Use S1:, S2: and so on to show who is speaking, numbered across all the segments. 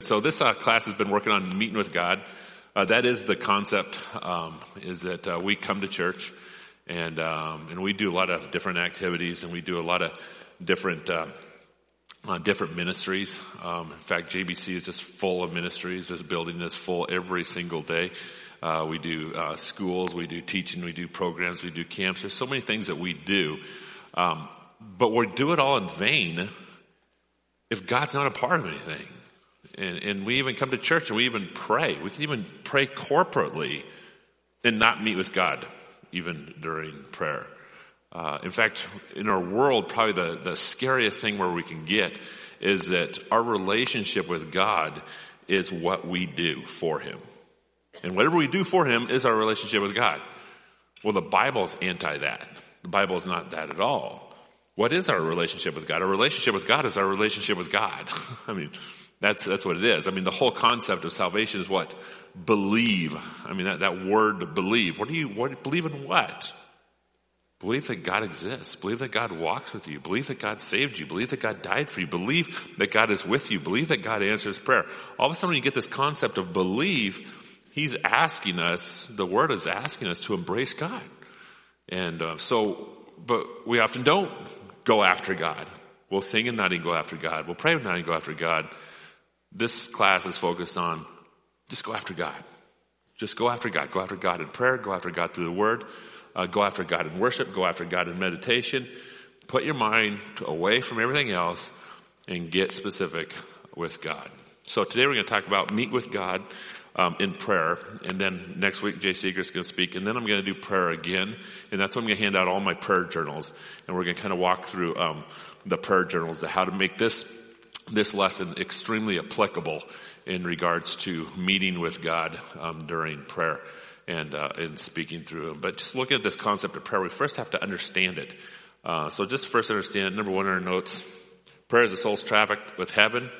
S1: So this uh, class has been working on meeting with God. Uh, that is the concept. Um, is that uh, we come to church and um, and we do a lot of different activities and we do a lot of different uh, uh, different ministries. Um, in fact, JBC is just full of ministries. This building is full every single day. Uh, we do schools, we do teaching, we do programs, we do camps. There's so many things that we do, um, but we do it all in vain if God's not a part of anything. And, and we even come to church and we even pray. We can even pray corporately and not meet with God, even during prayer. Uh, in fact, in our world, probably the, the scariest thing where we can get is that our relationship with God is what we do for Him. And whatever we do for Him is our relationship with God. Well, the Bible is anti that. The Bible is not that at all. What is our relationship with God? Our relationship with God is our relationship with God. I mean, that's, that's what it is. I mean, the whole concept of salvation is what? Believe. I mean, that, that word believe. What do you, what, believe in what? Believe that God exists. Believe that God walks with you. Believe that God saved you. Believe that God died for you. Believe that God is with you. Believe that God answers prayer. All of a sudden, when you get this concept of believe, He's asking us, the Word is asking us to embrace God. And uh, so, but we often don't go after God. We'll sing and not even go after God. We'll pray and not even go after God. This class is focused on just go after God. Just go after God. Go after God in prayer. Go after God through the Word. Uh, go after God in worship. Go after God in meditation. Put your mind away from everything else and get specific with God. So today we're going to talk about meet with God um, in prayer, and then next week Jay Seeger is going to speak, and then I'm going to do prayer again, and that's when I'm going to hand out all my prayer journals, and we're going to kind of walk through um, the prayer journals to how to make this this lesson extremely applicable in regards to meeting with God um, during prayer and uh, speaking through Him. But just looking at this concept of prayer, we first have to understand it. Uh, so just first understand number one in our notes: prayer is a soul's traffic with heaven.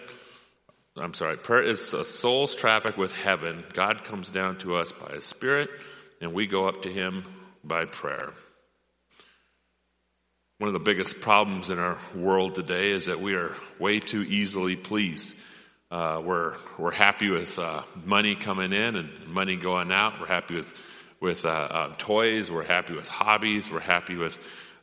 S1: I'm sorry, prayer is a soul's traffic with heaven. God comes down to us by His Spirit, and we go up to Him by prayer. One of the biggest problems in our world today is that we are way too easily pleased. Uh, we're we're happy with uh, money coming in and money going out. We're happy with with uh, uh toys. We're happy with hobbies. We're happy with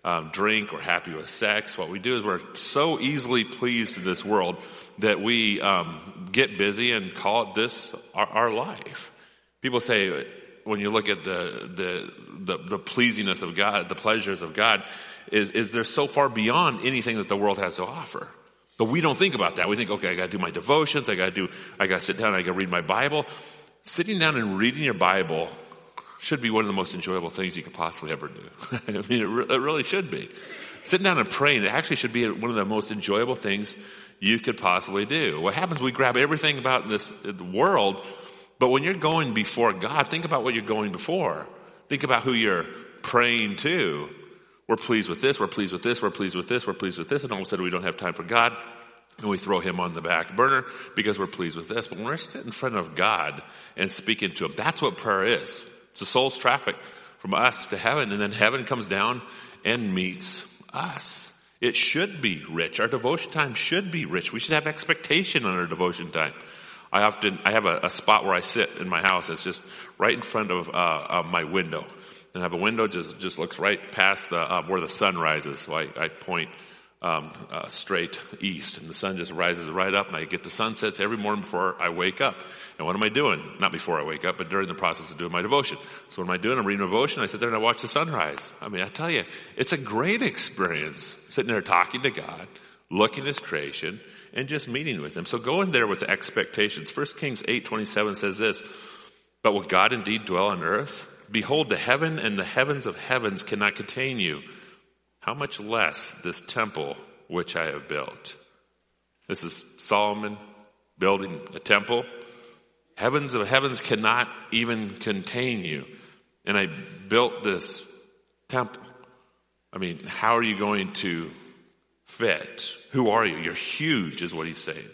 S1: um, drink. We're happy with sex. What we do is we're so easily pleased in this world that we um, get busy and call it this our, our life. People say when you look at the, the the the pleasingness of God, the pleasures of God is, is they're so far beyond anything that the world has to offer. But we don't think about that. We think, okay, I gotta do my devotions, I gotta do, I gotta sit down, I gotta read my Bible. Sitting down and reading your Bible should be one of the most enjoyable things you could possibly ever do. I mean, it, re- it really should be. Sitting down and praying, it actually should be one of the most enjoyable things you could possibly do. What happens, we grab everything about this uh, world, but when you're going before God, think about what you're going before. Think about who you're praying to. We're pleased with this, we're pleased with this, we're pleased with this, we're pleased with this, and all of a sudden we don't have time for God, and we throw him on the back burner because we're pleased with this. But when we're sitting in front of God and speaking to him, that's what prayer is. It's a soul's traffic from us to heaven, and then heaven comes down and meets us. It should be rich. Our devotion time should be rich. We should have expectation on our devotion time. I often, I have a, a spot where I sit in my house. It's just right in front of, uh, of my window and have a window just just looks right past the uh, where the sun rises. So I, I point um, uh, straight east, and the sun just rises right up, and I get the sunsets every morning before I wake up. And what am I doing? Not before I wake up, but during the process of doing my devotion. So what am I doing? I'm reading devotion. I sit there and I watch the sunrise. I mean, I tell you, it's a great experience sitting there talking to God, looking at His creation, and just meeting with Him. So go in there with expectations. First Kings eight twenty seven says this: "But will God indeed dwell on earth?" Behold, the heaven and the heavens of heavens cannot contain you. How much less this temple which I have built? This is Solomon building a temple. Heavens of heavens cannot even contain you. And I built this temple. I mean, how are you going to fit? Who are you? You're huge, is what he's saying.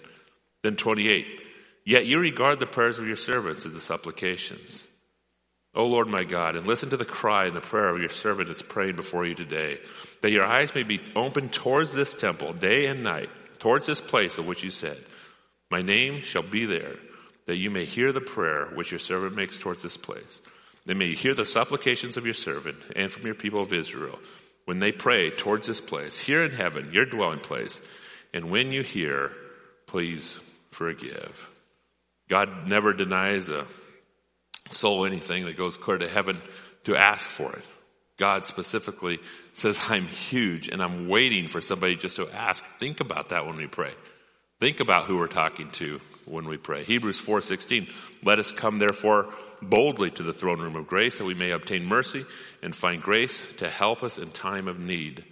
S1: Then 28. Yet you regard the prayers of your servants as the supplications. O Lord my God, and listen to the cry and the prayer of your servant that's praying before you today, that your eyes may be open towards this temple day and night, towards this place of which you said, My name shall be there, that you may hear the prayer which your servant makes towards this place. That may you hear the supplications of your servant and from your people of Israel when they pray towards this place, here in heaven, your dwelling place. And when you hear, please forgive. God never denies a soul anything that goes clear to heaven to ask for it. God specifically says, I'm huge and I'm waiting for somebody just to ask. Think about that when we pray. Think about who we're talking to when we pray. Hebrews 4:16, let us come therefore boldly to the throne room of grace that we may obtain mercy and find grace to help us in time of need.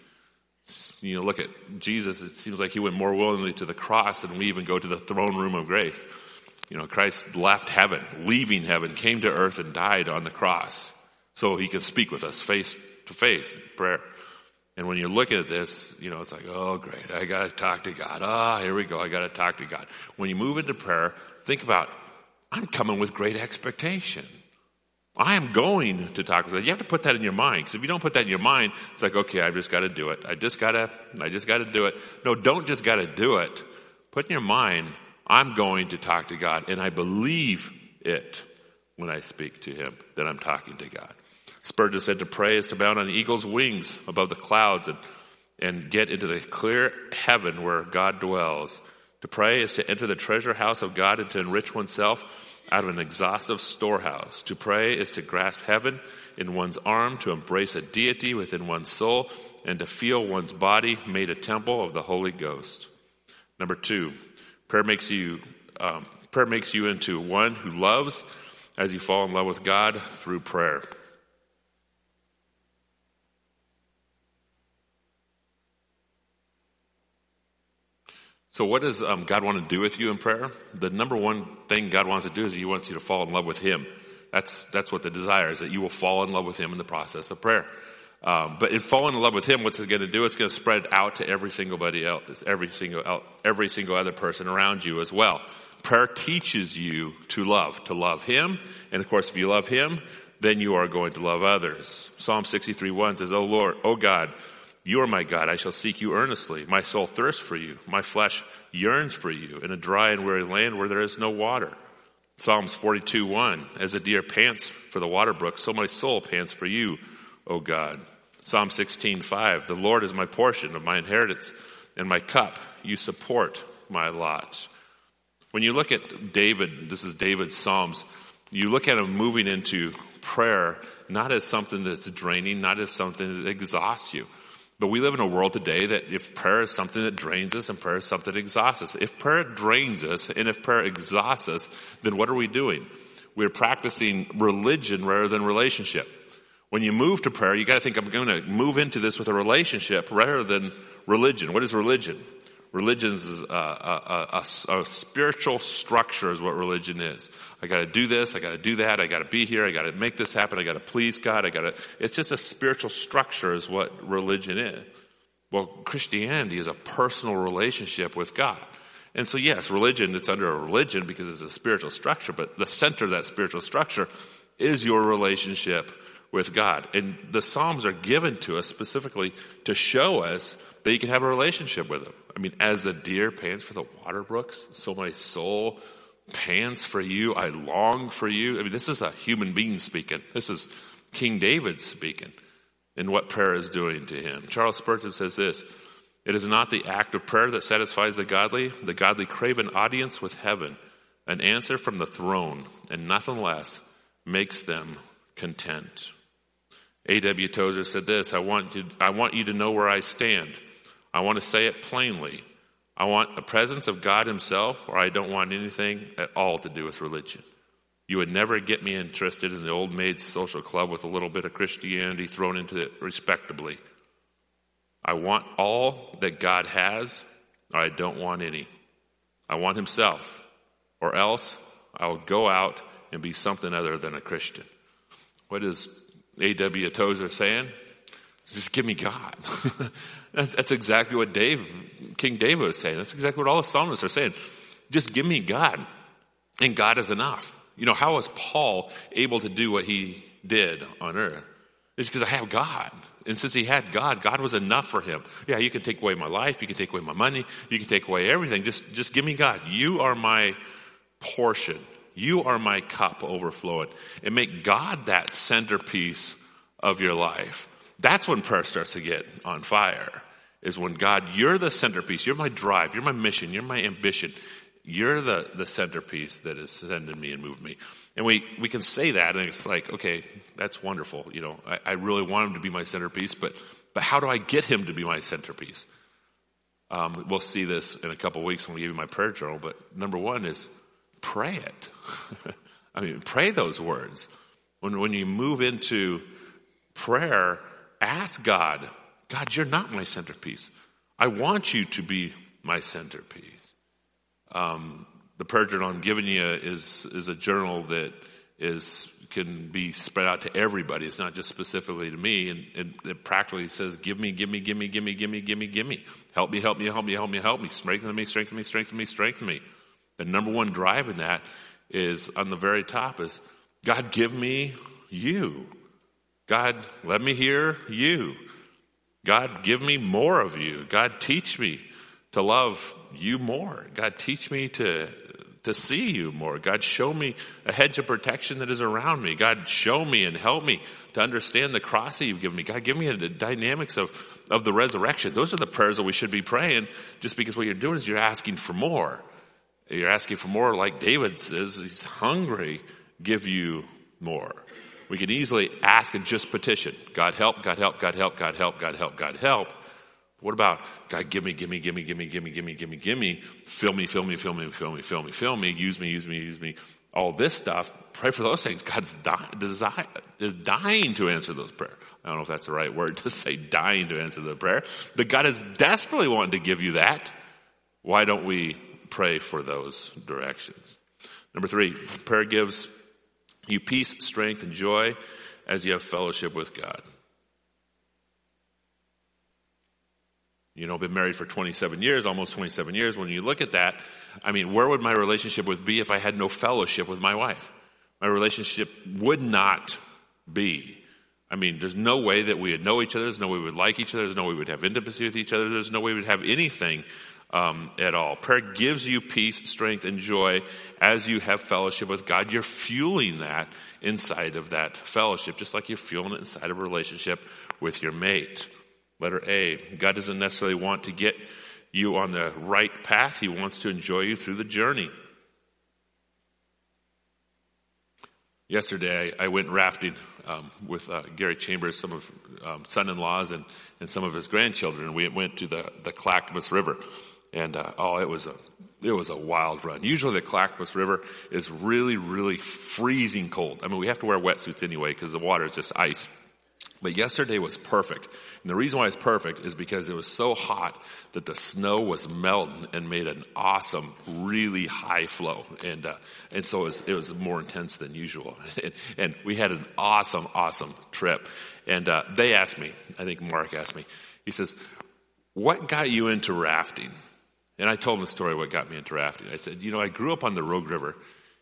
S1: You know, look at Jesus, it seems like he went more willingly to the cross than we even go to the throne room of grace. You know, Christ left heaven, leaving heaven, came to earth and died on the cross so he could speak with us face to face in prayer. And when you're looking at this, you know, it's like, oh, great, I got to talk to God. Ah, oh, here we go, I got to talk to God. When you move into prayer, think about, I'm coming with great expectation. I am going to talk to God. You have to put that in your mind, because if you don't put that in your mind, it's like, okay, I've just got to do it. I just got to, I just got to do it. No, don't just got to do it. Put in your mind, I'm going to talk to God, and I believe it when I speak to Him that I'm talking to God. Spurgeon said to pray is to mount on eagle's wings above the clouds and, and get into the clear heaven where God dwells. To pray is to enter the treasure house of God and to enrich oneself out of an exhaustive storehouse. To pray is to grasp heaven in one's arm, to embrace a deity within one's soul, and to feel one's body made a temple of the Holy Ghost. Number two, prayer makes you um, prayer makes you into one who loves as you fall in love with God through prayer. So, what does um, God want to do with you in prayer? The number one thing God wants to do is He wants you to fall in love with Him. That's that's what the desire is that you will fall in love with Him in the process of prayer. Um, but in falling in love with Him, what's it going to do? It's going to spread out to every single else, every single every single other person around you as well. Prayer teaches you to love, to love Him, and of course, if you love Him, then you are going to love others. Psalm sixty three one says, "Oh Lord, oh God." You are my God. I shall seek you earnestly. My soul thirsts for you. My flesh yearns for you in a dry and weary land where there is no water. Psalms 42 1. As a deer pants for the water brook, so my soul pants for you, O God. Psalm 16 5. The Lord is my portion of my inheritance and my cup. You support my lot. When you look at David, this is David's Psalms, you look at him moving into prayer not as something that's draining, not as something that exhausts you. But we live in a world today that if prayer is something that drains us and prayer is something that exhausts us, if prayer drains us and if prayer exhausts us, then what are we doing? We're practicing religion rather than relationship. When you move to prayer, you got to think, I'm going to move into this with a relationship rather than religion. What is religion? Religion is uh, uh, uh, a, a, a, a, spiritual structure is what religion is. I gotta do this, I gotta do that, I gotta be here, I gotta make this happen, I gotta please God, I gotta, it's just a spiritual structure is what religion is. Well, Christianity is a personal relationship with God. And so yes, religion, it's under a religion because it's a spiritual structure, but the center of that spiritual structure is your relationship with God. And the Psalms are given to us specifically to show us that you can have a relationship with Him. I mean, as a deer pants for the water brooks, so my soul pants for you. I long for you. I mean, this is a human being speaking. This is King David speaking and what prayer is doing to him. Charles Spurgeon says this It is not the act of prayer that satisfies the godly. The godly crave an audience with heaven, an answer from the throne, and nothing less makes them content. A.W. Tozer said this I want, you, I want you to know where I stand. I want to say it plainly. I want the presence of God Himself, or I don't want anything at all to do with religion. You would never get me interested in the old maid's social club with a little bit of Christianity thrown into it respectably. I want all that God has, or I don't want any. I want Himself, or else I will go out and be something other than a Christian. What is A.W. Tozer saying? Just give me God. That's, that's exactly what Dave, King David was saying. That's exactly what all the psalmists are saying. Just give me God, and God is enough. You know, how was Paul able to do what he did on earth? It's because I have God. And since he had God, God was enough for him. Yeah, you can take away my life, you can take away my money, you can take away everything. Just, just give me God. You are my portion. You are my cup overflowing. And make God that centerpiece of your life. That's when prayer starts to get on fire. Is when God, you're the centerpiece. You're my drive. You're my mission. You're my ambition. You're the, the centerpiece that is sending me and moving me. And we, we can say that and it's like, okay, that's wonderful. You know, I, I really want him to be my centerpiece, but, but how do I get him to be my centerpiece? Um, we'll see this in a couple weeks when we give you my prayer journal, but number one is pray it. I mean, pray those words. When, when you move into prayer, ask God, God, you're not my centerpiece. I want you to be my centerpiece. Um, the prayer journal I'm giving you is is a journal that is can be spread out to everybody. It's not just specifically to me, and, and it practically says, "Give me, give me, give me, give me, give me, give me, give me. Help me, help me, help me, help me, help me. Strengthen me, strengthen me, strengthen me, strengthen me." The number one drive in that is on the very top is God, give me you. God, let me hear you. God, give me more of you. God, teach me to love you more. God, teach me to to see you more. God, show me a hedge of protection that is around me. God, show me and help me to understand the cross that you've given me. God, give me the dynamics of, of the resurrection. Those are the prayers that we should be praying just because what you're doing is you're asking for more. You're asking for more like David says, he's hungry, give you more. We can easily ask and just petition. God help, God help, God help, God help, God help, God help. What about God, give me, give me, give me, give me, give me, give me, give me, give me, fill me, fill me, fill me, fill me, fill me, fill me, use me, use me, use me, all this stuff. Pray for those things. God's desire, is dying to answer those prayers. I don't know if that's the right word to say dying to answer the prayer, but God is desperately wanting to give you that. Why don't we pray for those directions? Number three, prayer gives you peace, strength, and joy as you have fellowship with God. you know, been married for 27 years, almost 27 years. When you look at that, I mean, where would my relationship with be if I had no fellowship with my wife? My relationship would not be. I mean, there's no way that we would know each other. There's no way we would like each other. There's no way we would have intimacy with each other. There's no way we would have anything um, at all. Prayer gives you peace, strength, and joy as you have fellowship with God. You're fueling that inside of that fellowship, just like you're fueling it inside of a relationship with your mate. Letter A, God doesn't necessarily want to get you on the right path. He wants to enjoy you through the journey. Yesterday, I, went rafting um, with uh, Gary Chambers, some of um, son-in-laws, and, and some of his grandchildren. We went to the the Clackamas River, and uh, oh, it was a it was a wild run. Usually, the Clackamas River is really, really freezing cold. I mean, we have to wear wetsuits anyway because the water is just ice. But yesterday was perfect. And the reason why it's perfect is because it was so hot that the snow was melting and made an awesome, really high flow. And, uh, and so it was, it was, more intense than usual. and, we had an awesome, awesome trip. And, uh, they asked me, I think Mark asked me, he says, what got you into rafting? And I told him the story what got me into rafting. I said, you know, I grew up on the Rogue River.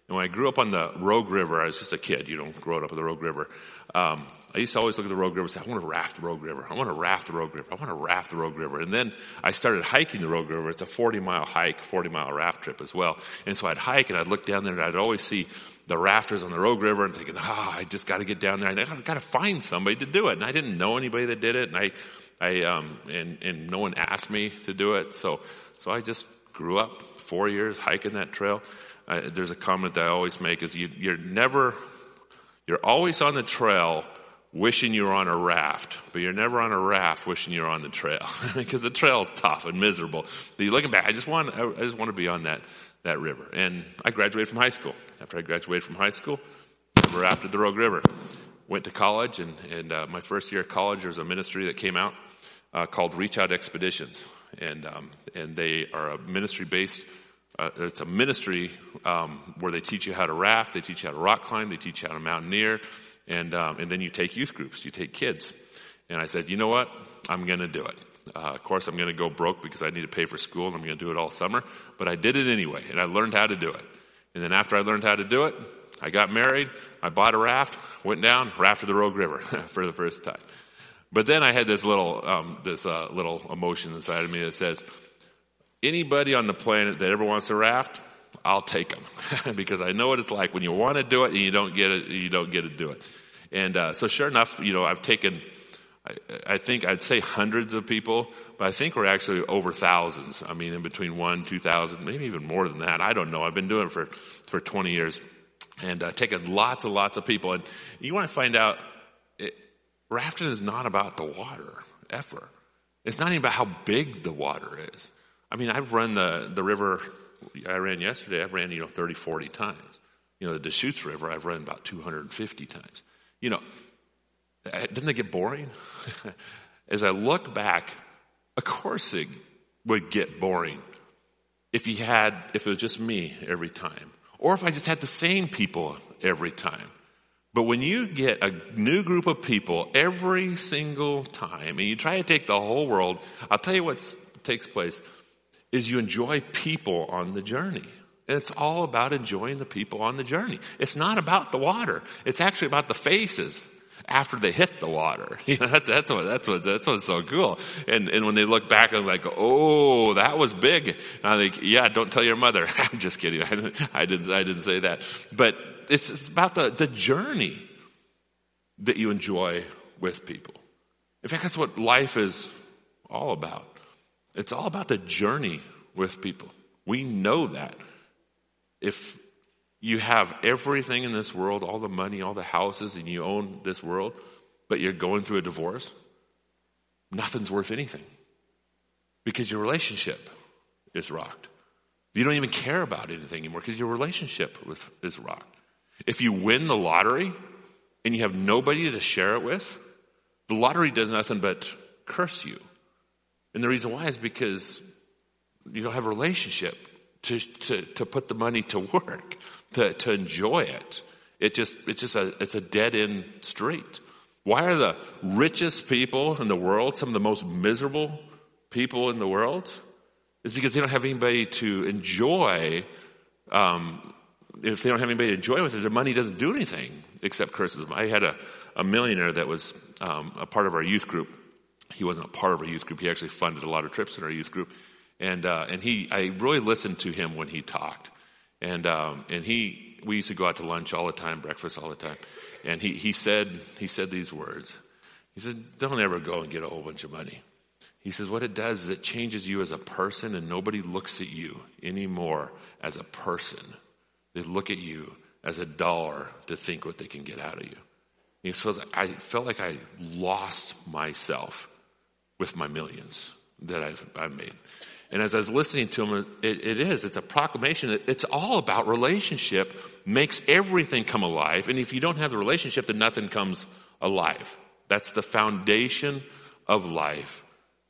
S1: And when I grew up on the Rogue River, I was just a kid, you know, growing up on the Rogue River. Um, I used to always look at the Rogue River and say, I want to raft the Rogue River. I want to raft the Rogue River. I want to raft the Rogue River. And then I started hiking the Rogue River. It's a 40 mile hike, 40 mile raft trip as well. And so I'd hike and I'd look down there and I'd always see the rafters on the Rogue River and thinking, ah, oh, I just got to get down there. And I've got to find somebody to do it. And I didn't know anybody that did it. And I, I, um, and, and no one asked me to do it. So, so I just grew up four years hiking that trail. There's a comment that I always make is you, you're never, you're always on the trail wishing you were on a raft, but you're never on a raft wishing you're on the trail because the trail is tough and miserable. But you looking back, I just want, I just want to be on that, that river. And I graduated from high school. After I graduated from high school, never rafted the Rogue River. Went to college, and, and uh, my first year of college, there was a ministry that came out uh, called Reach Out Expeditions. And, um, and they are a ministry based uh, it's a ministry um, where they teach you how to raft, they teach you how to rock climb, they teach you how to mountaineer, and, um, and then you take youth groups, you take kids. And I said, you know what? I'm going to do it. Uh, of course, I'm going to go broke because I need to pay for school and I'm going to do it all summer. But I did it anyway, and I learned how to do it. And then after I learned how to do it, I got married, I bought a raft, went down, rafted the Rogue River for the first time. But then I had this little, um, this uh, little emotion inside of me that says, anybody on the planet that ever wants to raft, I'll take them because I know what it's like when you want to do it and you don't get it, you don't get to do it. And uh, so, sure enough, you know, I've taken, I, think I'd say hundreds of people, but I think we're actually over thousands. I mean, in between one, two thousand, maybe even more than that. I don't know. I've been doing it for for 20 years and uh, taken lots and lots of people. And you want to find out Rafting is not about the water ever. It's not even about how big the water is. I mean, I've run the, the river I ran yesterday, I've ran, you know, 30, 40 times. You know, the Deschutes River, I've run about 250 times. You know, eh, didn't they get boring? As I look back, of course it would get boring if you had, if it was just me every time. Or if I just had the same people every time. But when you get a new group of people every single time and you try to take the whole world, I'll tell you what takes place is you enjoy people on the journey. And it's all about enjoying the people on the journey. It's not about the water. It's actually about the faces after they hit the water. You know, that's, that's what, that's what, that's what's so cool. And, and when they look back and like, oh, that was big. And I think, yeah, don't tell your mother. I'm just kidding. I didn't, I didn't, I didn't say that. But it's, it's about the, the journey that you enjoy with people. In fact, that's what life is all about. It's all about the journey with people. We know that. If you have everything in this world, all the money, all the houses, and you own this world, but you're going through a divorce, nothing's worth anything because your relationship is rocked. You don't even care about anything anymore because your relationship with, is rocked. If you win the lottery and you have nobody to share it with, the lottery does nothing but curse you. And the reason why is because you don't have a relationship to, to, to put the money to work, to, to enjoy it. It just, it's just a, it's a dead end street. Why are the richest people in the world some of the most miserable people in the world? It's because they don't have anybody to enjoy um, if they don't have anybody to enjoy with it, their money doesn't do anything except curses them. I had a, a millionaire that was um, a part of our youth group. He wasn't a part of our youth group. He actually funded a lot of trips in our youth group, and uh, and he I really listened to him when he talked, and um, and he we used to go out to lunch all the time, breakfast all the time, and he he said he said these words. He said, "Don't ever go and get a whole bunch of money." He says, What it does is it changes you as a person, and nobody looks at you anymore as a person. They look at you as a dollar to think what they can get out of you. He says, I felt like I lost myself with my millions that I've, I've made. And as I was listening to him, it, it is, it's a proclamation. That it's all about relationship, makes everything come alive. And if you don't have the relationship, then nothing comes alive. That's the foundation of life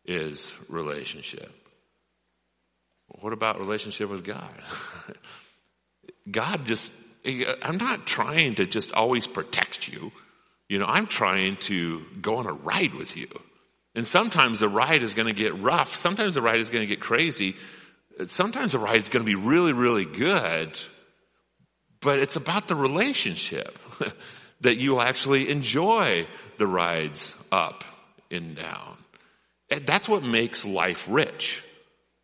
S1: is relationship. What about relationship with God? God just, I'm not trying to just always protect you. You know, I'm trying to go on a ride with you. And sometimes the ride is going to get rough. Sometimes the ride is going to get crazy. Sometimes the ride is going to be really, really good. But it's about the relationship that you actually enjoy the rides up and down. And that's what makes life rich,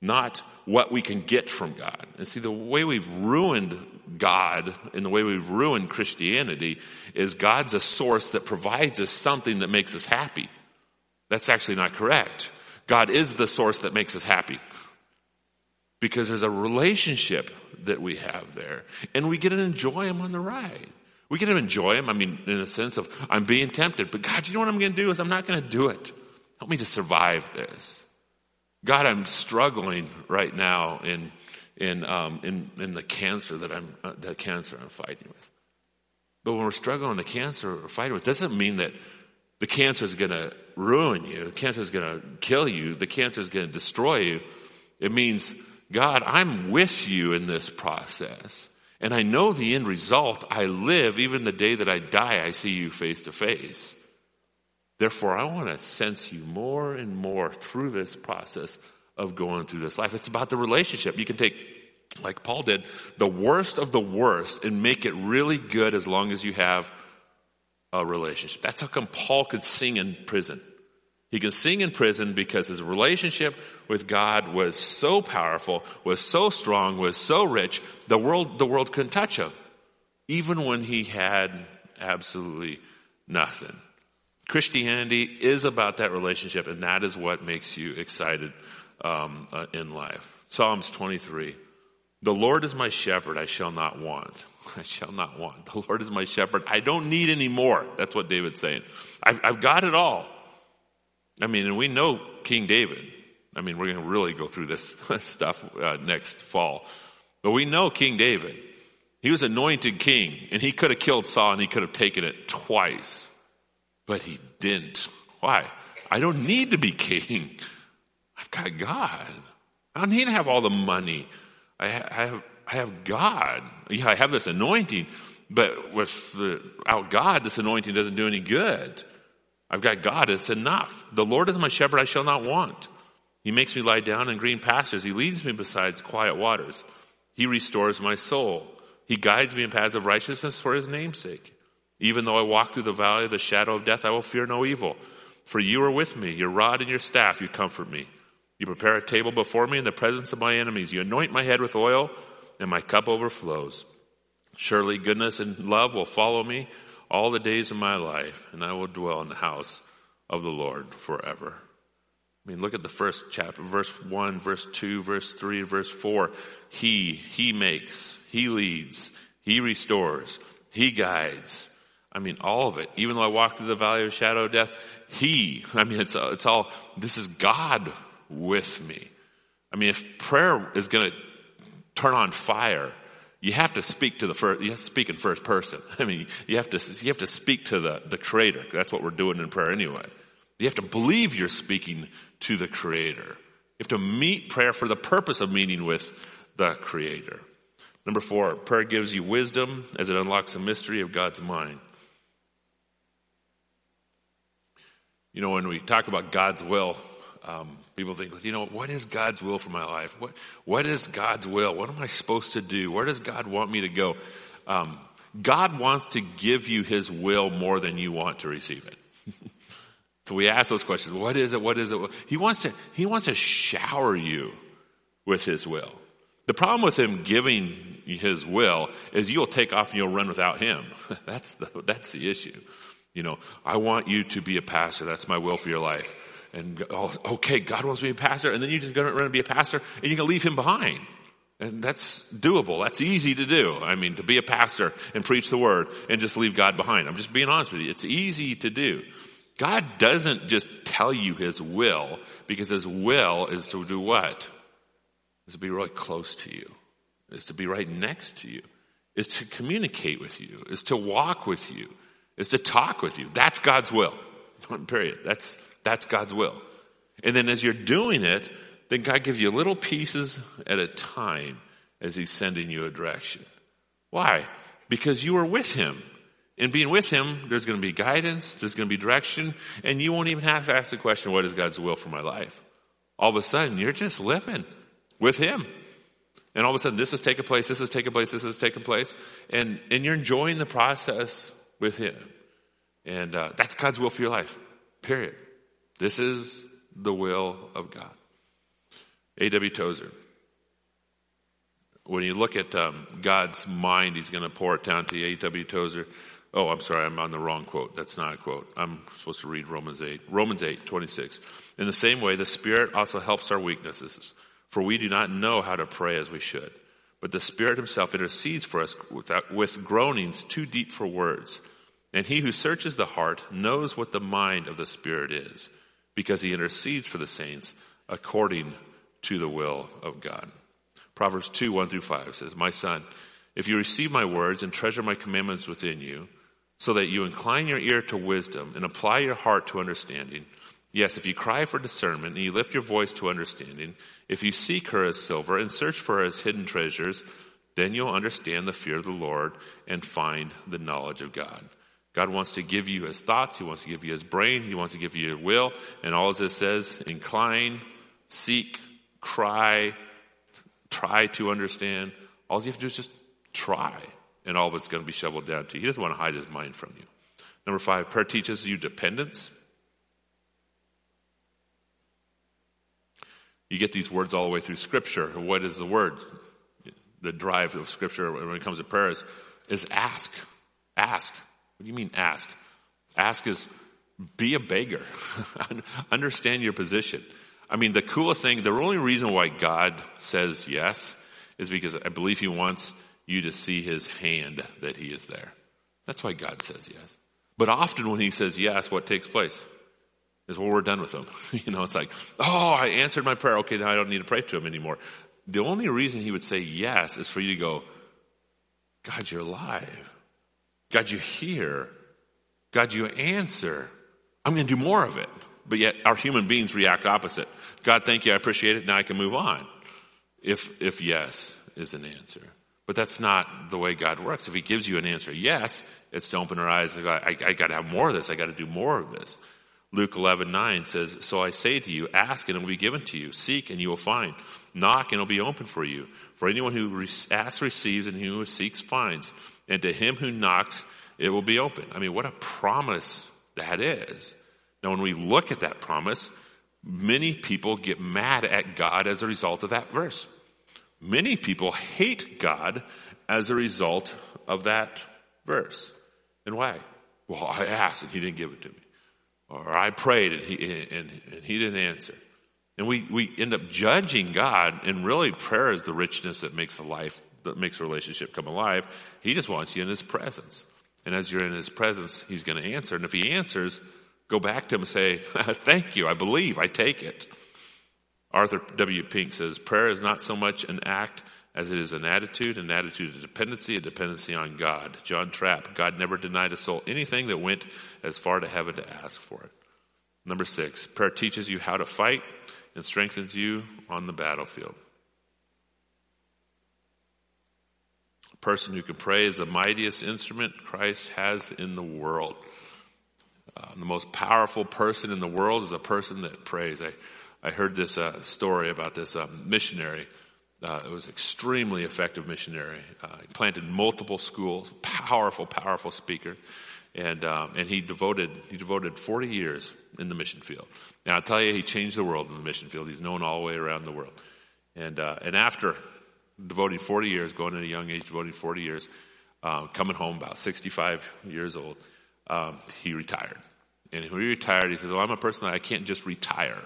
S1: not what we can get from God. And see, the way we've ruined God and the way we've ruined Christianity is God's a source that provides us something that makes us happy. That's actually not correct. God is the source that makes us happy. Because there's a relationship that we have there. And we get to enjoy Him on the ride. We get to enjoy Him, I mean, in a sense of, I'm being tempted, but God, you know what I'm going to do is I'm not going to do it. Help me to survive this. God, I'm struggling right now in in, um, in, in the cancer that I'm, uh, the cancer I'm fighting with. But when we're struggling with the cancer we're fighting with, doesn't mean that the cancer is going to ruin you. The cancer is going to kill you. The cancer is going to destroy you. It means, God, I'm with you in this process. And I know the end result. I live, even the day that I die, I see you face to face. Therefore, I want to sense you more and more through this process of going through this life. It's about the relationship. You can take like Paul did, the worst of the worst and make it really good as long as you have a relationship. That's how come Paul could sing in prison. He could sing in prison because his relationship with God was so powerful, was so strong, was so rich, the world, the world couldn't touch him. Even when he had absolutely nothing. Christianity is about that relationship, and that is what makes you excited um, uh, in life. Psalms 23. The Lord is my shepherd, I shall not want. I shall not want. The Lord is my shepherd. I don't need any more. That's what David's saying. I've, I've got it all. I mean, and we know King David. I mean, we're going to really go through this stuff uh, next fall. But we know King David. He was anointed king, and he could have killed Saul and he could have taken it twice. But he didn't. Why? I don't need to be king. I've got God. I don't need to have all the money. I have, I have God. Yeah, I have this anointing, but without God, this anointing doesn't do any good. I've got God. It's enough. The Lord is my shepherd. I shall not want. He makes me lie down in green pastures. He leads me beside quiet waters. He restores my soul. He guides me in paths of righteousness for his name's sake. Even though I walk through the valley of the shadow of death, I will fear no evil. For you are with me. Your rod and your staff, you comfort me. You prepare a table before me in the presence of my enemies. You anoint my head with oil, and my cup overflows. Surely goodness and love will follow me all the days of my life, and I will dwell in the house of the Lord forever. I mean, look at the first chapter, verse 1, verse 2, verse 3, verse 4. He, He makes, He leads, He restores, He guides. I mean, all of it. Even though I walk through the valley of shadow of death, He, I mean, it's, it's all, this is God with me. I mean, if prayer is going to turn on fire, you have to speak to the first, you have to speak in first person. I mean, you have to, you have to speak to the, the creator. That's what we're doing in prayer anyway. You have to believe you're speaking to the creator. You have to meet prayer for the purpose of meeting with the creator. Number four, prayer gives you wisdom as it unlocks the mystery of God's mind. You know, when we talk about God's will, um, people think, you know, what is God's will for my life? What, what is God's will? What am I supposed to do? Where does God want me to go? Um, God wants to give you his will more than you want to receive it. so we ask those questions. What is it? What is it? He wants to, he wants to shower you with his will. The problem with him giving his will is you'll take off and you'll run without him. that's the, that's the issue. You know, I want you to be a pastor. That's my will for your life and oh, okay, God wants me to be a pastor, and then you're just going to run and be a pastor, and you're going to leave him behind. And that's doable. That's easy to do. I mean, to be a pastor and preach the word and just leave God behind. I'm just being honest with you. It's easy to do. God doesn't just tell you his will because his will is to do what? Is to be really close to you. Is to be right next to you. Is to communicate with you. Is to walk with you. Is to talk with you. That's God's will. Period. That's that's God's will. And then as you're doing it, then God gives you little pieces at a time as He's sending you a direction. Why? Because you are with Him. And being with Him, there's going to be guidance, there's going to be direction, and you won't even have to ask the question, What is God's will for my life? All of a sudden, you're just living with Him. And all of a sudden, this is taking place, this is taking place, this is taking place, and, and you're enjoying the process with Him. And uh, that's God's will for your life, period. This is the will of God. A.W. Tozer. When you look at um, God's mind, He's going to pour it down to you. A.W. Tozer. Oh, I'm sorry, I'm on the wrong quote. That's not a quote. I'm supposed to read Romans 8. Romans 8, 26. In the same way, the Spirit also helps our weaknesses, for we do not know how to pray as we should. But the Spirit Himself intercedes for us without, with groanings too deep for words. And He who searches the heart knows what the mind of the Spirit is because he intercedes for the saints according to the will of God. Proverbs 2 1 through 5 says, My son, if you receive my words and treasure my commandments within you, so that you incline your ear to wisdom and apply your heart to understanding, yes, if you cry for discernment and you lift your voice to understanding, if you seek her as silver and search for her as hidden treasures, then you'll understand the fear of the Lord and find the knowledge of God. God wants to give you his thoughts. He wants to give you his brain. He wants to give you your will. And all this says, incline, seek, cry, try to understand. All you have to do is just try, and all of it's going to be shoveled down to you. He doesn't want to hide his mind from you. Number five, prayer teaches you dependence. You get these words all the way through Scripture. What is the word? The drive of Scripture when it comes to prayer is, is ask. Ask. What do you mean ask? Ask is be a beggar. Understand your position. I mean, the coolest thing, the only reason why God says yes is because I believe He wants you to see His hand that He is there. That's why God says yes. But often when He says yes, what takes place? Is well, we're done with Him. you know, it's like, oh, I answered my prayer. Okay, now I don't need to pray to Him anymore. The only reason He would say yes is for you to go, God, you're alive. God, you hear. God, you answer. I'm going to do more of it. But yet our human beings react opposite. God, thank you. I appreciate it. Now I can move on. If, if yes is an answer. But that's not the way God works. If He gives you an answer, yes, it's to open our eyes. I, I, I got to have more of this. I got to do more of this. Luke 11, 9 says, So I say to you, ask and it will be given to you. Seek and you will find. Knock and it will be open for you. For anyone who asks receives and who seeks finds. And to him who knocks, it will be open. I mean, what a promise that is. Now, when we look at that promise, many people get mad at God as a result of that verse. Many people hate God as a result of that verse. And why? Well, I asked and he didn't give it to me. Or I prayed and he, and, and he didn't answer. And we, we end up judging God, and really prayer is the richness that makes a life, that makes a relationship come alive. He just wants you in his presence. And as you're in his presence, he's going to answer. And if he answers, Go back to him and say, Thank you, I believe, I take it. Arthur W. Pink says, Prayer is not so much an act as it is an attitude, an attitude of dependency, a dependency on God. John Trapp, God never denied a soul anything that went as far to heaven to ask for it. Number six, prayer teaches you how to fight and strengthens you on the battlefield. A person who can pray is the mightiest instrument Christ has in the world. Uh, the most powerful person in the world is a person that prays. I, I heard this uh, story about this uh, missionary. Uh, it was extremely effective missionary. Uh, he planted multiple schools. Powerful, powerful speaker, and um, and he devoted he devoted 40 years in the mission field. And I'll tell you, he changed the world in the mission field. He's known all the way around the world. And uh, and after devoting 40 years, going at a young age, devoting 40 years, coming home about 65 years old um, he retired. And when he retired, he says, Well, I'm a person that I can't just retire.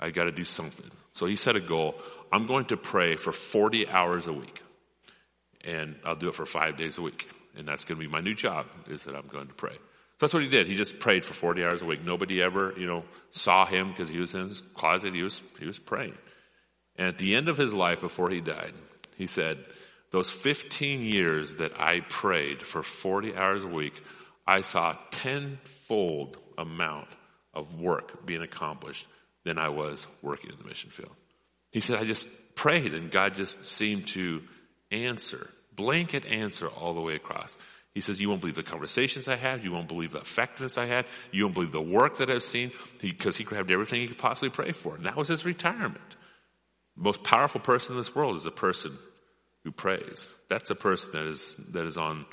S1: I got to do something. So he set a goal. I'm going to pray for 40 hours a week. And I'll do it for five days a week. And that's going to be my new job, is that I'm going to pray. So that's what he did. He just prayed for 40 hours a week. Nobody ever, you know, saw him because he was in his closet. He was, he was praying. And at the end of his life, before he died, he said, Those 15 years that I prayed for 40 hours a week, I saw tenfold amount of work being accomplished than I was working in the mission field. He said, I just prayed and God just seemed to answer, blanket answer all the way across. He says, You won't believe the conversations I had. You won't believe the effectiveness I had. You won't believe the work that I've seen because he, grabbed everything he could possibly pray for. And that was his retirement. The most powerful person in this world is a person who prays. That's a person that is, that is on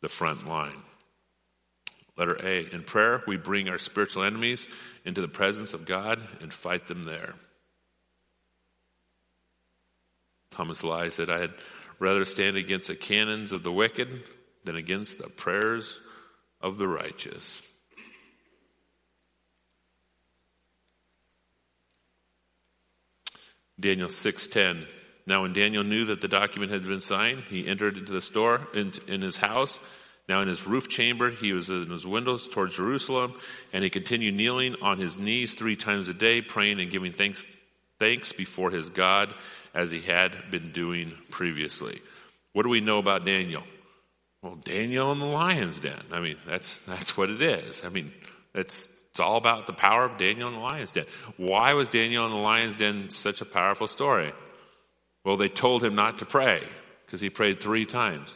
S1: the front line. Letter A. In prayer, we bring our spiritual enemies into the presence of God and fight them there. Thomas Lye said, I had rather stand against the cannons of the wicked than against the prayers of the righteous. Daniel 6:10 Now when Daniel knew that the document had been signed he entered into the store in, in his house now in his roof chamber, he was in his windows towards Jerusalem, and he continued kneeling on his knees three times a day, praying and giving thanks, thanks before his God as he had been doing previously. What do we know about Daniel? Well, Daniel in the lion's den. I mean, that's, that's what it is. I mean, it's, it's all about the power of Daniel in the lion's den. Why was Daniel in the lion's den such a powerful story? Well, they told him not to pray because he prayed three times.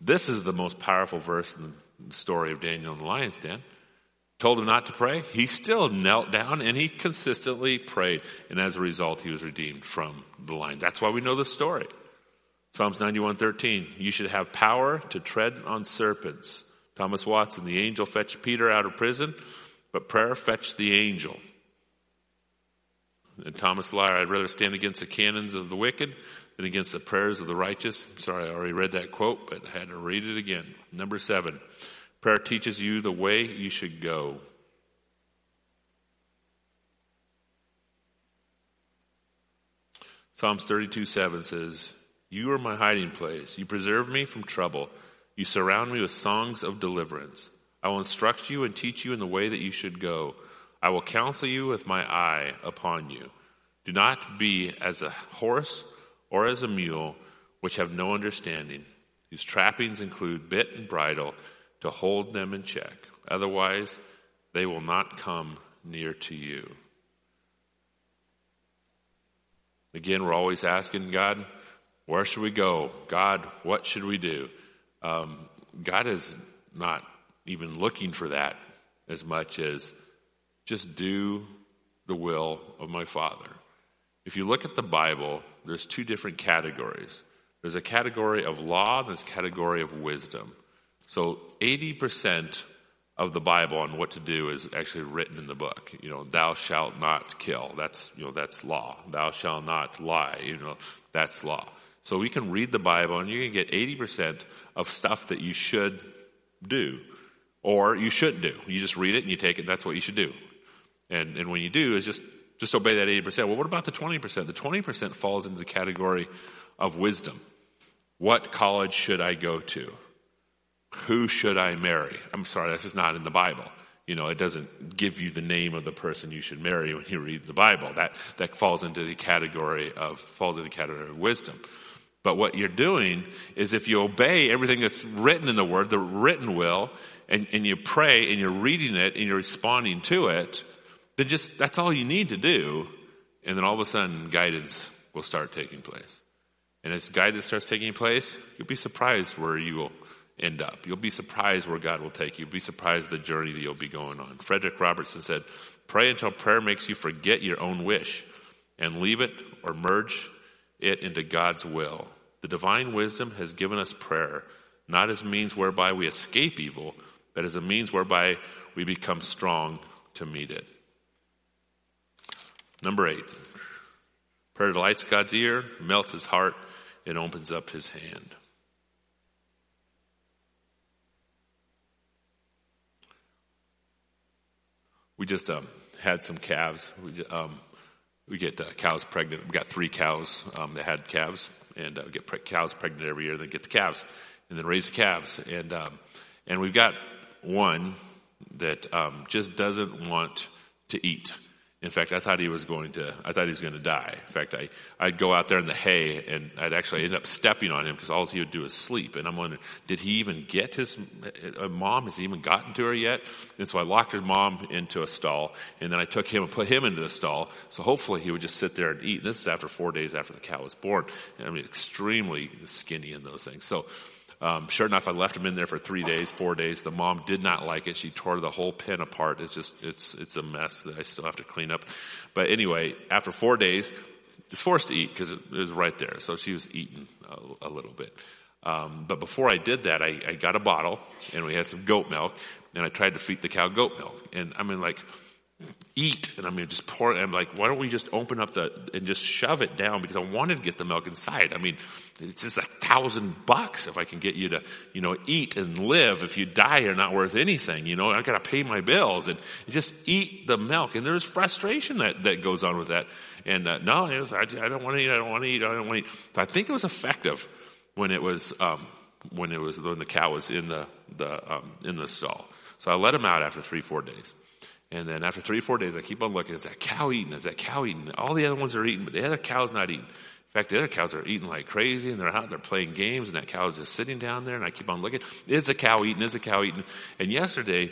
S1: This is the most powerful verse in the story of Daniel in the lion's den. told him not to pray, he still knelt down and he consistently prayed. And as a result, he was redeemed from the lion. That's why we know the story. Psalms 91:13, you should have power to tread on serpents. Thomas Watson, the angel fetched Peter out of prison, but prayer fetched the angel. And Thomas Lyer, I'd rather stand against the cannons of the wicked than against the prayers of the righteous. Sorry, I already read that quote, but I had to read it again. Number seven, prayer teaches you the way you should go. Psalms 32 7 says, You are my hiding place. You preserve me from trouble. You surround me with songs of deliverance. I will instruct you and teach you in the way that you should go. I will counsel you with my eye upon you. Do not be as a horse or as a mule, which have no understanding, whose trappings include bit and bridle to hold them in check. Otherwise, they will not come near to you. Again, we're always asking God, where should we go? God, what should we do? Um, God is not even looking for that as much as just do the will of my Father. If you look at the Bible, there's two different categories. There's a category of law, there's a category of wisdom. So 80% of the Bible on what to do is actually written in the book. You know, thou shalt not kill. That's, you know, that's law. Thou shalt not lie. You know, that's law. So we can read the Bible and you can get 80% of stuff that you should do or you should do. You just read it and you take it. That's what you should do. And, and when you do is just, just obey that 80%. Well, what about the 20%? The 20% falls into the category of wisdom. What college should I go to? Who should I marry? I'm sorry, that's just not in the Bible. You know, it doesn't give you the name of the person you should marry when you read the Bible. That, that falls into the category of, falls into the category of wisdom. But what you're doing is if you obey everything that's written in the Word, the written will, and, and you pray and you're reading it and you're responding to it, then just that's all you need to do. And then all of a sudden, guidance will start taking place. And as guidance starts taking place, you'll be surprised where you will end up. You'll be surprised where God will take you. You'll be surprised the journey that you'll be going on. Frederick Robertson said, Pray until prayer makes you forget your own wish and leave it or merge it into God's will. The divine wisdom has given us prayer, not as means whereby we escape evil, but as a means whereby we become strong to meet it. Number eight, prayer delights God's ear, melts his heart, and opens up his hand. We just um, had some calves. We, um, we get uh, cows pregnant. We got three cows um, that had calves, and uh, we get pre- cows pregnant every year. Then get the calves, and then raise the calves, and um, and we've got one that um, just doesn't want to eat. In fact, I thought he was going to, I thought he was going to die. In fact, I, I'd go out there in the hay and I'd actually end up stepping on him because all he would do is sleep. And I'm wondering, did he even get his uh, mom? Has he even gotten to her yet? And so I locked his mom into a stall and then I took him and put him into the stall. So hopefully he would just sit there and eat. And this is after four days after the cow was born. And I mean, extremely skinny in those things. So um, sure enough, I left him in there for three days, four days. The mom did not like it. She tore the whole pen apart. It's just, it's, it's a mess that I still have to clean up. But anyway, after four days, forced to eat because it, was right there. So she was eating a, a little bit. Um, but before I did that, I, I got a bottle and we had some goat milk and I tried to feed the cow goat milk. And I mean, like, eat. And I'm mean, just pour it. I'm like, why don't we just open up the, and just shove it down because I wanted to get the milk inside. I mean, it's just a thousand bucks if I can get you to, you know, eat and live. If you die, you're not worth anything. You know, I got to pay my bills and just eat the milk. And there's frustration that, that goes on with that. And uh, no, was, I, I, don't want to eat. I don't want to eat. I don't want to eat. So I think it was effective when it was, um, when it was, when the cow was in the, the, um, in the stall. So I let him out after three, four days. And then after three, or four days, I keep on looking. Is that cow eating? Is that cow eating? All the other ones are eating, but the other cow's not eating. In fact, the other cows are eating like crazy and they're out, they're playing games and that cow is just sitting down there and I keep on looking. Is a cow eating? Is a cow eating? And yesterday,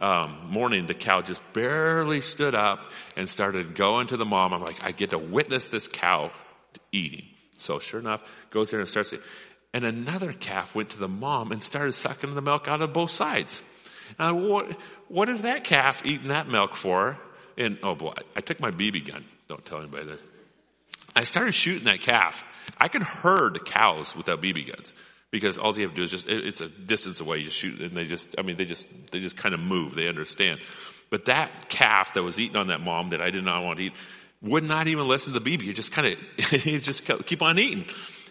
S1: um, morning, the cow just barely stood up and started going to the mom. I'm like, I get to witness this cow eating. So sure enough, goes there and starts eating. And another calf went to the mom and started sucking the milk out of both sides. And I, what, what is that calf eating that milk for? And oh boy, I took my BB gun. Don't tell anybody this. I started shooting that calf. I could herd cows without BB guns because all you have to do is just it, it's a distance away. You shoot, and they just I mean they just they just kind of move. They understand. But that calf that was eating on that mom that I did not want to eat would not even listen to the BB. He just kind of he just keep on eating.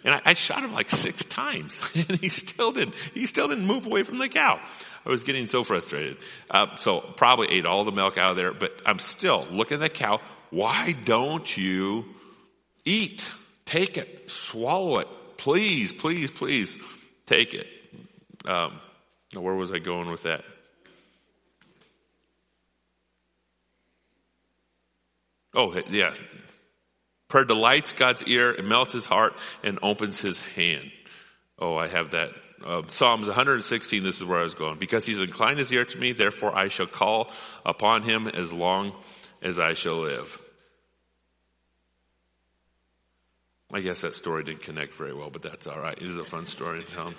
S1: And I, I, shot him like six times, and he still didn't. He still didn't move away from the cow. I was getting so frustrated. Uh, so probably ate all the milk out of there, but I'm still looking at the cow. Why don't you eat? Take it, swallow it, please, please, please, take it. Um, where was I going with that? Oh, yeah. Prayer delights God's ear, it melts his heart, and opens his hand. Oh, I have that. Uh, Psalms 116, this is where I was going. Because he's inclined his ear to me, therefore I shall call upon him as long as I shall live. I guess that story didn't connect very well, but that's all right. It is a fun story to tell.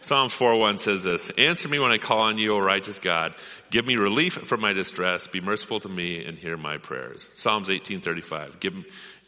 S1: Psalms 4.1 says this, Answer me when I call on you, O righteous God. Give me relief from my distress. Be merciful to me and hear my prayers. Psalms 18.35, give,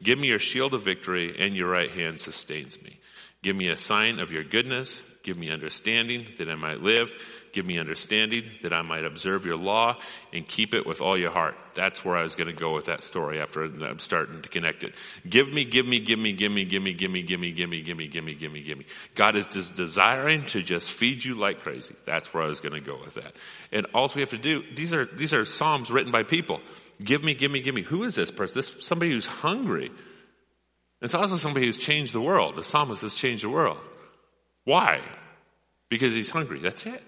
S1: give me your shield of victory and your right hand sustains me. Give me a sign of your goodness. Give me understanding that I might live. Give me understanding that I might observe your law and keep it with all your heart. That's where I was going to go with that story after I'm starting to connect it. Give me, give me, give me, give me, give me, give me, give me, give me, give me, give me, give me, give me. God is just desiring to just feed you like crazy. That's where I was going to go with that. And all we have to do, these are, these are Psalms written by people. Give me, give me, give me. Who is this person? This somebody who's hungry. It's also somebody who's changed the world. The psalmist has changed the world. Why? Because he's hungry. That's it.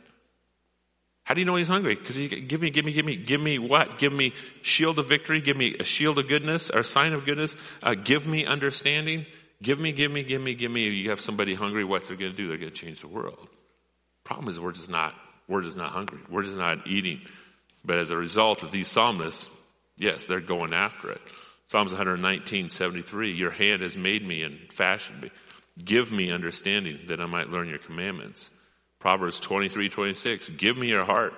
S1: How do you know he's hungry? Because he give me, give me, give me, give me what? Give me shield of victory. Give me a shield of goodness or a sign of goodness. Uh, give me understanding. Give me, give me, give me, give me. You have somebody hungry. What they're going to do? They're going to change the world. Problem is, we're just not. We're just not hungry. We're just not eating. But as a result of these psalmists, yes, they're going after it. Psalms 119, 73. Your hand has made me and fashioned me. Give me understanding that I might learn your commandments. Proverbs 23, 26, give me your heart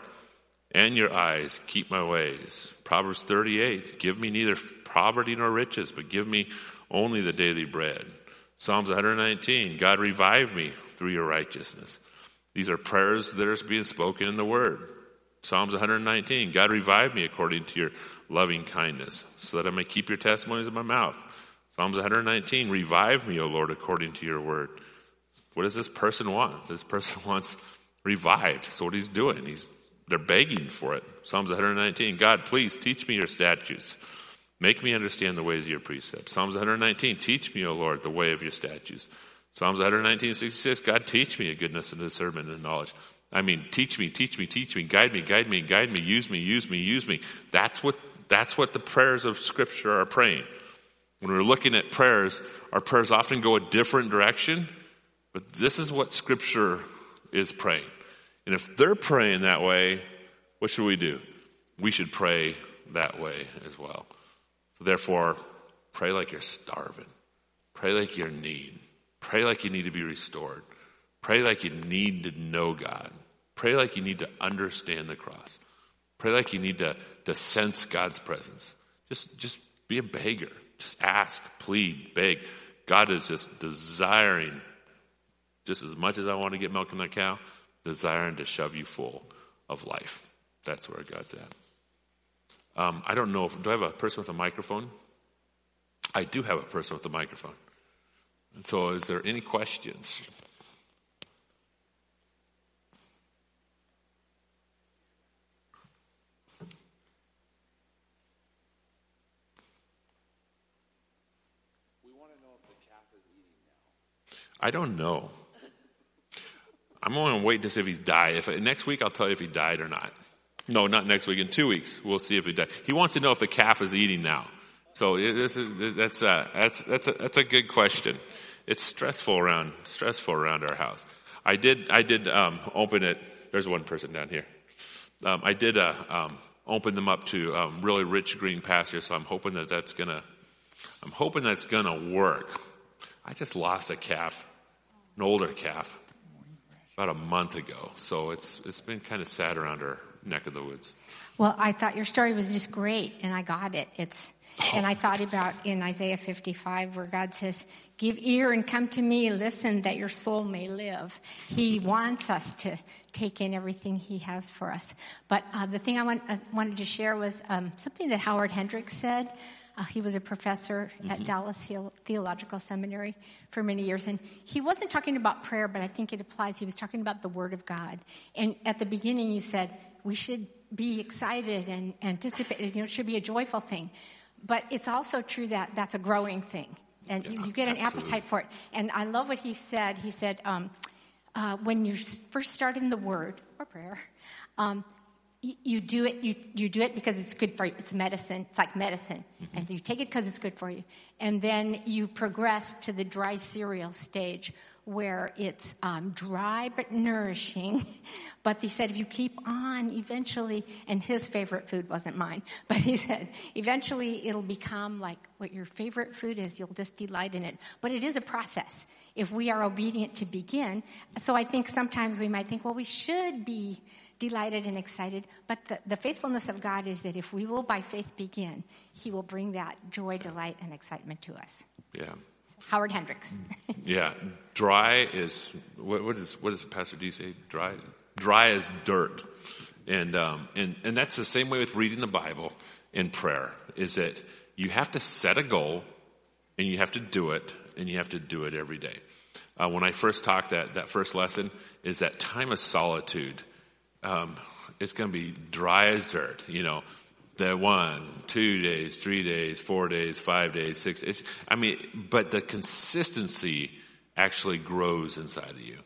S1: and your eyes, keep my ways. Proverbs 38, give me neither poverty nor riches, but give me only the daily bread. Psalms 119, God revive me through your righteousness. These are prayers that are being spoken in the Word. Psalms 119, God revive me according to your loving kindness, so that I may keep your testimonies in my mouth. Psalms 119, revive me, O Lord, according to your word. What does this person want? This person wants revived. So what he's doing, he's they're begging for it. Psalms 119, God, please teach me your statutes. Make me understand the ways of your precepts. Psalms 119, teach me, O Lord, the way of your statutes. Psalms 119, 66, God, teach me a goodness and discernment and knowledge. I mean, teach me, teach me, teach me, guide me, guide me, guide me, use me, use me, use me. That's what, that's what the prayers of Scripture are praying. When we're looking at prayers, our prayers often go a different direction but this is what Scripture is praying. And if they're praying that way, what should we do? We should pray that way as well. So therefore, pray like you're starving. Pray like you're need. Pray like you need to be restored. Pray like you need to know God. Pray like you need to understand the cross. Pray like you need to, to sense God's presence. Just, just be a beggar. Just ask, plead, beg. God is just desiring just as much as I want to get milk in that cow, desiring to shove you full of life. That's where God's at. Um, I don't know if, do I have a person with a microphone? I do have a person with a microphone. So, is there any questions? I don't know. I'm only to wait to see if he's died. If next week, I'll tell you if he died or not. No, not next week. In two weeks, we'll see if he died. He wants to know if the calf is eating now. So this is that's a, that's that's a, that's a good question. It's stressful around stressful around our house. I did I did um, open it. There's one person down here. Um, I did uh, um, open them up to um, really rich green pasture. So I'm hoping that that's gonna I'm hoping that's gonna work. I just lost a calf, an older calf about a month ago. So it's it's been kind of sad around our neck of the woods.
S2: Well, I thought your story was just great, and I got it. It's, and I thought about in Isaiah 55 where God says, "Give ear and come to me, listen, that your soul may live." He wants us to take in everything He has for us. But uh, the thing I, want, I wanted to share was um, something that Howard Hendricks said. Uh, he was a professor mm-hmm. at Dallas Theological Seminary for many years, and he wasn't talking about prayer, but I think it applies. He was talking about the Word of God. And at the beginning, you said we should be excited and anticipate. You know, it should be a joyful thing, but it's also true that that's a growing thing, and yeah, you, you, get an appetite for it. And I love what he said. He said, um, uh, when you first start in the Word or prayer. Um, you do it you, you do it because it's good for you. It's medicine. It's like medicine. Mm-hmm. and you take it because it's good for you. And then you progress to the dry cereal stage where it's um, dry but nourishing. But he said if you keep on eventually and his favorite food wasn't mine but he said eventually it'll become like what your favorite food is. You'll just delight in it. But it is a process if we are obedient to begin. So i think sometimes we might think well we should be delighted and excited. But the, the faithfulness of God is that if we will by faith begin, He will bring that joy, delight, and excitement to us.
S1: Yeah.
S2: Howard Hendricks.
S1: yeah. Dry is, what, what, is, what does Pastor D say? Dry? Dry as dirt. And, um, and, and that's the same way with reading the Bible in prayer, is that you have to set a goal and you have to do it and you have to do it every day. Uh, when I first talked that, that first lesson is that time of solitude um, it's going to be dry as dirt. You know, the one, two days, three days, four days, five days, six. It's, I mean, but the consistency actually grows inside of you,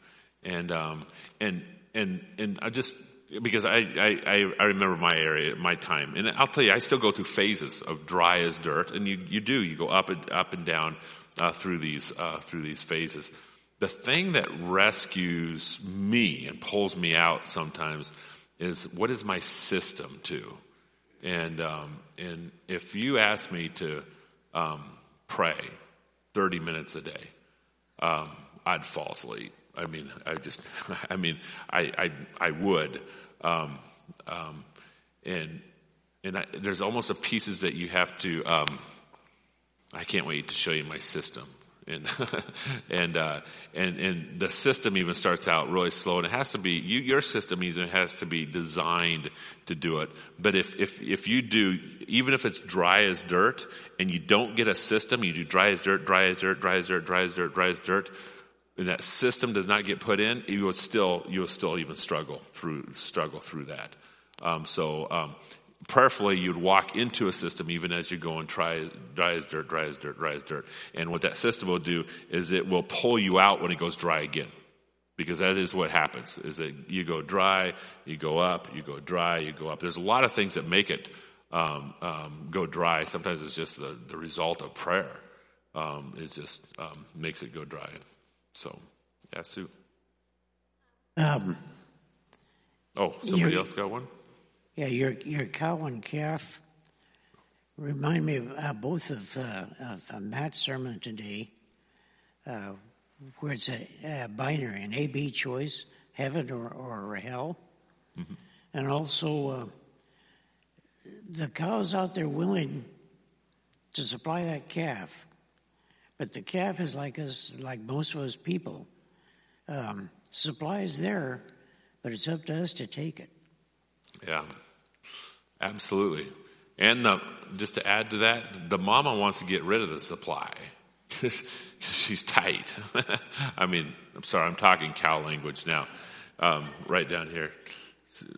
S1: and um, and and and I just because I, I I remember my area, my time, and I'll tell you, I still go through phases of dry as dirt, and you you do you go up and up and down uh, through these uh, through these phases the thing that rescues me and pulls me out sometimes is what is my system to? And um, and if you ask me to um, pray thirty minutes a day, um, I'd fall asleep. I mean, I just, I mean, I I, I would, um, um, and and I, there's almost a pieces that you have to. Um, I can't wait to show you my system and and uh, and and the system even starts out really slow, and it has to be you, your system even has to be designed to do it. But if if if you do, even if it's dry as dirt, and you don't get a system, you do dry as dirt, dry as dirt, dry as dirt, dry as dirt, dry as dirt. And that system does not get put in, you will still you will still even struggle through struggle through that. Um, so um, prayerfully you'd walk into a system even as you go and try dry as dirt, dry as dirt, dry as dirt. And what that system will do is it will pull you out when it goes dry again. Because that is what happens, is that you go dry, you go up, you go dry, you go up. There's a lot of things that make it um, um, go dry. Sometimes it's just the, the result of prayer. Um, it just um, makes it go dry. So, yeah, Sue. Um, oh, somebody else got one?
S3: Yeah, your your cow and calf remind me of uh, both of, uh, of Matt's sermon today, uh, where it's a, a, binary, an A B choice, heaven or, or hell, mm-hmm. and also uh, the cow's out there willing to supply that calf, but the calf is like us, like most of us people. Um, supply is there, but it's up to us to take it.
S1: Yeah. Absolutely. And the, just to add to that, the mama wants to get rid of the supply because she's tight. I mean, I'm sorry, I'm talking cow language now. Um, right down here.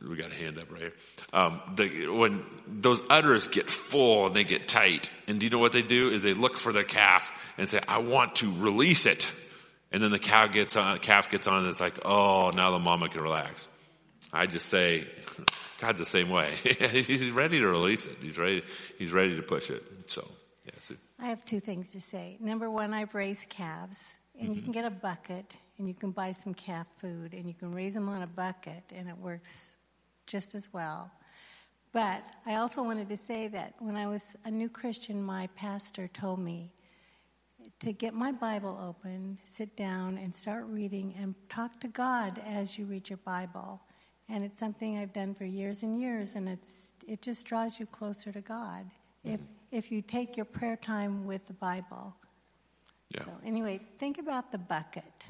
S1: We got a hand up right here. Um, the, when those udders get full and they get tight, and do you know what they do? Is they look for their calf and say, "I want to release it," and then the cow gets on, calf gets on, and it's like, "Oh, now the mama can relax." I just say, God's the same way. he's ready to release it. He's ready. He's ready to push it. So, yeah. Sue.
S4: I have two things to say. Number one, I've raised calves, and mm-hmm. you can get a bucket, and you can buy some calf food, and you can raise them on a bucket, and it works just as well. But I also wanted to say that when I was a new Christian, my pastor told me to get my Bible open, sit down, and start reading, and talk to God as you read your Bible and it's something I've done for years and years, and it's it just draws you closer to God if mm-hmm. if you take your prayer time with the Bible.
S1: Yeah.
S4: So anyway, think about the bucket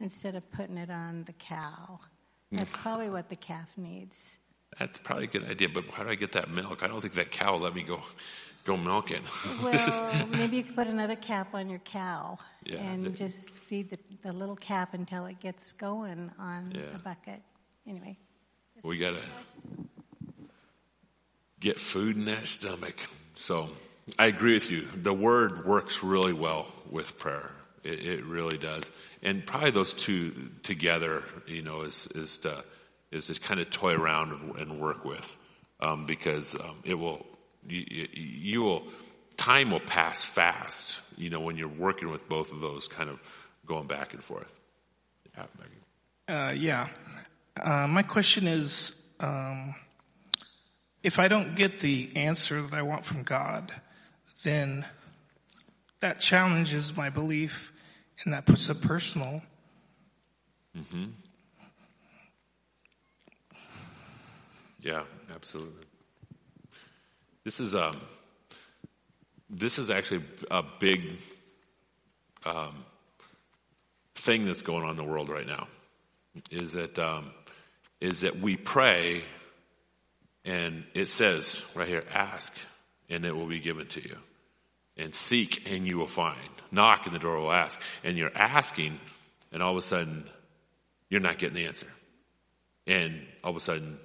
S4: instead of putting it on the cow. That's mm. probably what the calf needs.
S1: That's probably a good idea, but how do I get that milk? I don't think that cow will let me go go milking.
S4: Well, maybe you could put another cap on your cow
S1: Yeah,
S4: and
S1: the-
S4: just feed the, the little calf until it gets going on
S1: Yeah.
S4: the bucket. Anyway,
S1: we got to get food in that stomach. So I agree with you. The word works really well with prayer. It, it really does. And probably those two together, you know, is, is to, is to kind of toy around and, work with. Um, because, um, it will, you- you will, time will pass fast, you know, when you're working with both of those kind of going back and forth. Yeah,
S5: Uh, yeah. Uh, my question is, um, if I don't get the answer that I want from God, then that challenges my belief, and that puts a personal.
S1: Yeah, absolutely. This is um, this is actually a big um, thing that's going on in the world right now. Is that um, is that we pray, and it says right here, ask, and it will be given to you, and seek, and you will find. Knock, and the door will ask, and you're asking, and all of a sudden, you're not getting the answer, and all of a sudden,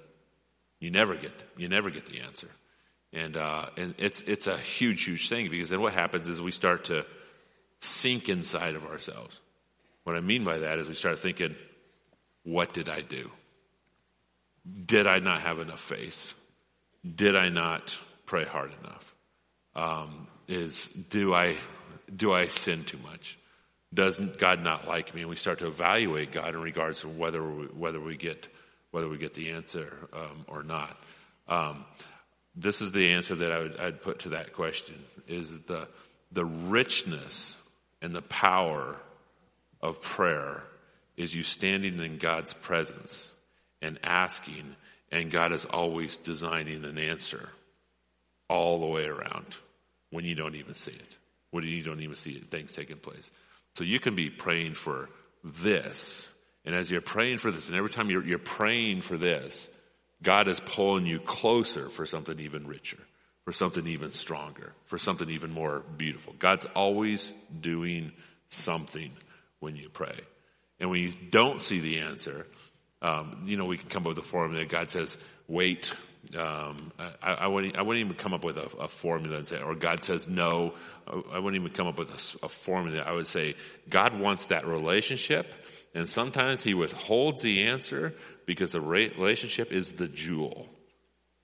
S1: you never get you never get the answer, and uh, and it's it's a huge huge thing because then what happens is we start to sink inside of ourselves. What I mean by that is we start thinking, what did I do? Did I not have enough faith? Did I not pray hard enough? Um, is do I do I sin too much? Doesn't God not like me? And we start to evaluate God in regards to whether we, whether we get whether we get the answer um, or not. Um, this is the answer that I would I'd put to that question: is the the richness and the power of prayer is you standing in God's presence and asking, and God is always designing an answer all the way around when you don't even see it, when you don't even see things taking place. So you can be praying for this, and as you're praying for this, and every time you're, you're praying for this, God is pulling you closer for something even richer, for something even stronger, for something even more beautiful. God's always doing something when you pray. And when you don't see the answer, um, you know, we can come up with a formula. God says, wait. Um, I, I, wouldn't, I wouldn't even come up with a, a formula and say, or God says no. I wouldn't even come up with a formula. I would say, God wants that relationship. And sometimes He withholds the answer because the relationship is the jewel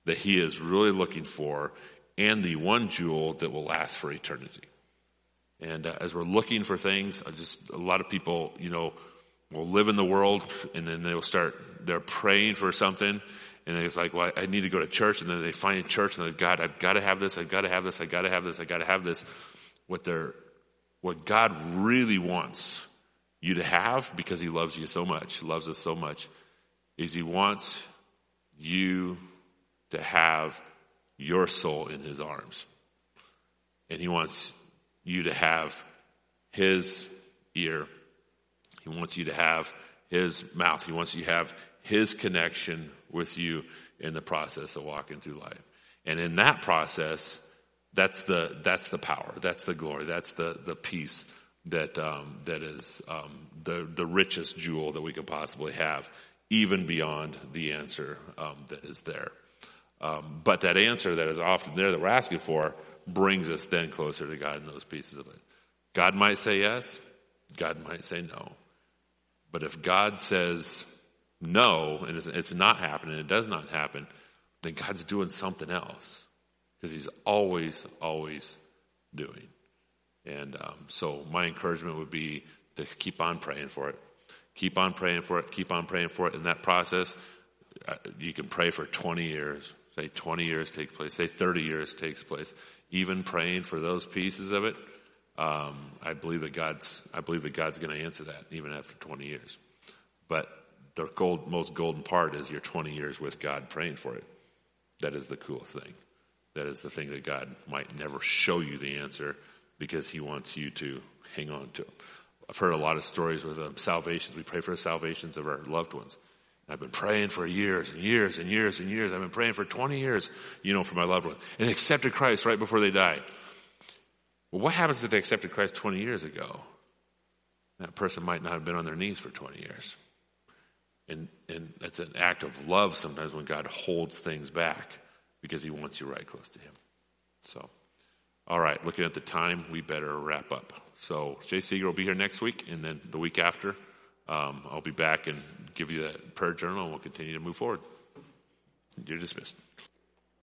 S1: that He is really looking for and the one jewel that will last for eternity. And uh, as we're looking for things, just a lot of people, you know, will live in the world and then they'll start they're praying for something and it's like, well, I need to go to church, and then they find a church and they're God, I've got to have this, I've got to have this, I've got to have this, I've got to have this. What they're what God really wants you to have because He loves you so much, loves us so much, is He wants you to have your soul in His arms. And He wants you to have His ear. He wants you to have His mouth. He wants you to have His connection with you in the process of walking through life. And in that process, that's the, that's the power. That's the glory. That's the, the peace that, um, that is um, the, the richest jewel that we could possibly have, even beyond the answer um, that is there. Um, but that answer that is often there that we're asking for brings us then closer to God in those pieces of it. God might say yes, God might say no. But if God says no, and it's, not happening, it does not happen, then God's doing something else because He's always, always doing. And um, so my encouragement would be to keep on praying for it. Keep on praying for it. Keep on praying for it. In that process, uh, you can pray for 20 years. Say 20 years takes place. Say 30 years takes place. Even praying for those pieces of it, um, I believe that God's. I believe that God's going to answer that even after 20 years. But the gold, most golden part is your 20 years with God praying for it. That is the coolest thing. That is the thing that God might never show you the answer because He wants you to hang on to. I've heard a lot of stories with um, salvations. We pray for the salvations of our loved ones. I've been praying for years and years and years and years. I've been praying for 20 years, you know, for my loved one. And accepted Christ right before they died. Well, what happens if they accepted Christ 20 years ago? That person might not have been on their knees for 20 years. And, and it's an act of love sometimes when God holds things back because he wants you right close to him. So, all right, looking at the time, we better wrap up. So, Jay Seeger will be here next week, and then the week after, um, I'll be back and give you that prayer journal, and we'll continue to move forward. You're dismissed.